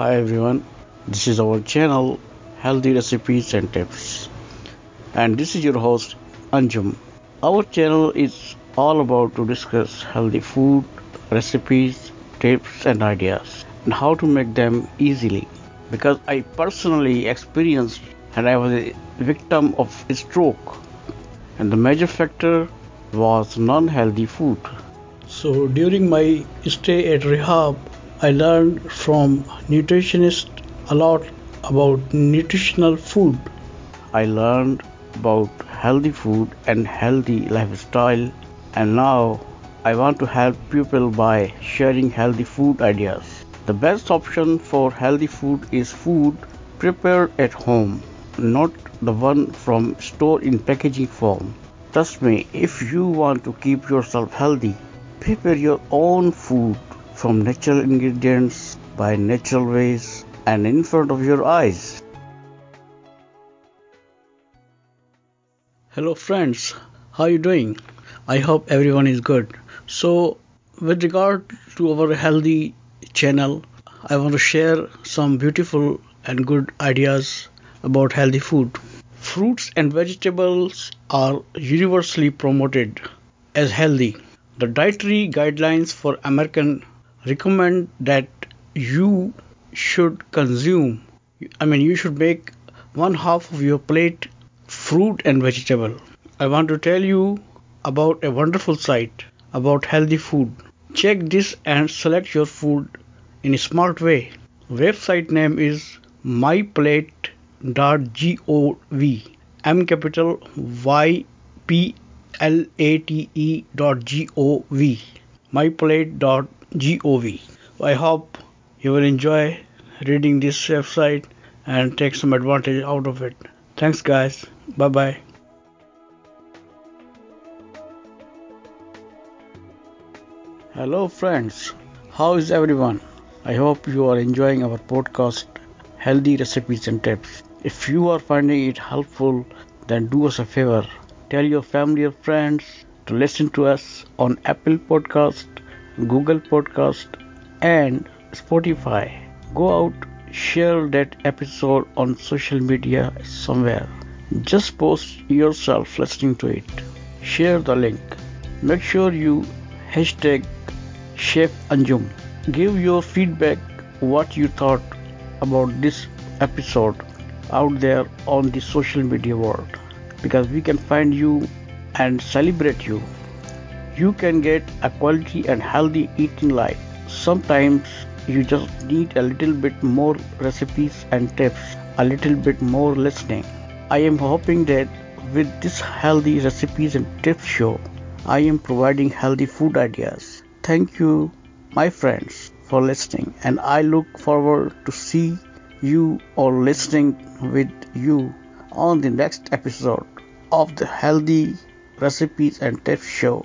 Hi everyone, this is our channel Healthy Recipes and Tips, and this is your host Anjum. Our channel is all about to discuss healthy food, recipes, tips, and ideas, and how to make them easily. Because I personally experienced and I was a victim of a stroke, and the major factor was non-healthy food. So during my stay at rehab, I learned from nutritionists a lot about nutritional food. I learned about healthy food and healthy lifestyle and now I want to help people by sharing healthy food ideas. The best option for healthy food is food prepared at home, not the one from store in packaging form. Trust me, if you want to keep yourself healthy, prepare your own food from natural ingredients by natural ways and in front of your eyes. Hello friends, how are you doing? I hope everyone is good. So with regard to our healthy channel, I want to share some beautiful and good ideas about healthy food. Fruits and vegetables are universally promoted as healthy. The dietary guidelines for American recommend that you should consume I mean you should make one half of your plate fruit and vegetable. I want to tell you about a wonderful site about healthy food. Check this and select your food in a smart way. Website name is myplate.gov. M capital Y P L A T E dot G O V. Myplate.gov. I hope you will enjoy reading this website and take some advantage out of it. Thanks, guys. Bye bye. Hello, friends. How is everyone? I hope you are enjoying our podcast, Healthy Recipes and Tips. If you are finding it helpful, then do us a favor. Tell your family or friends to listen to us on Apple Podcast, Google Podcast, and Spotify. Go out, share that episode on social media somewhere. Just post yourself listening to it. Share the link. Make sure you hashtag Chef Anjum. Give your feedback what you thought about this episode out there on the social media world because we can find you and celebrate you. You can get a quality and healthy eating life. Sometimes you just need a little bit more recipes and tips, a little bit more listening. I am hoping that with this healthy recipes and tips show, I am providing healthy food ideas. Thank you, my friends, for listening, and I look forward to see you or listening with you on the next episode of the Healthy Recipes and Tips Show.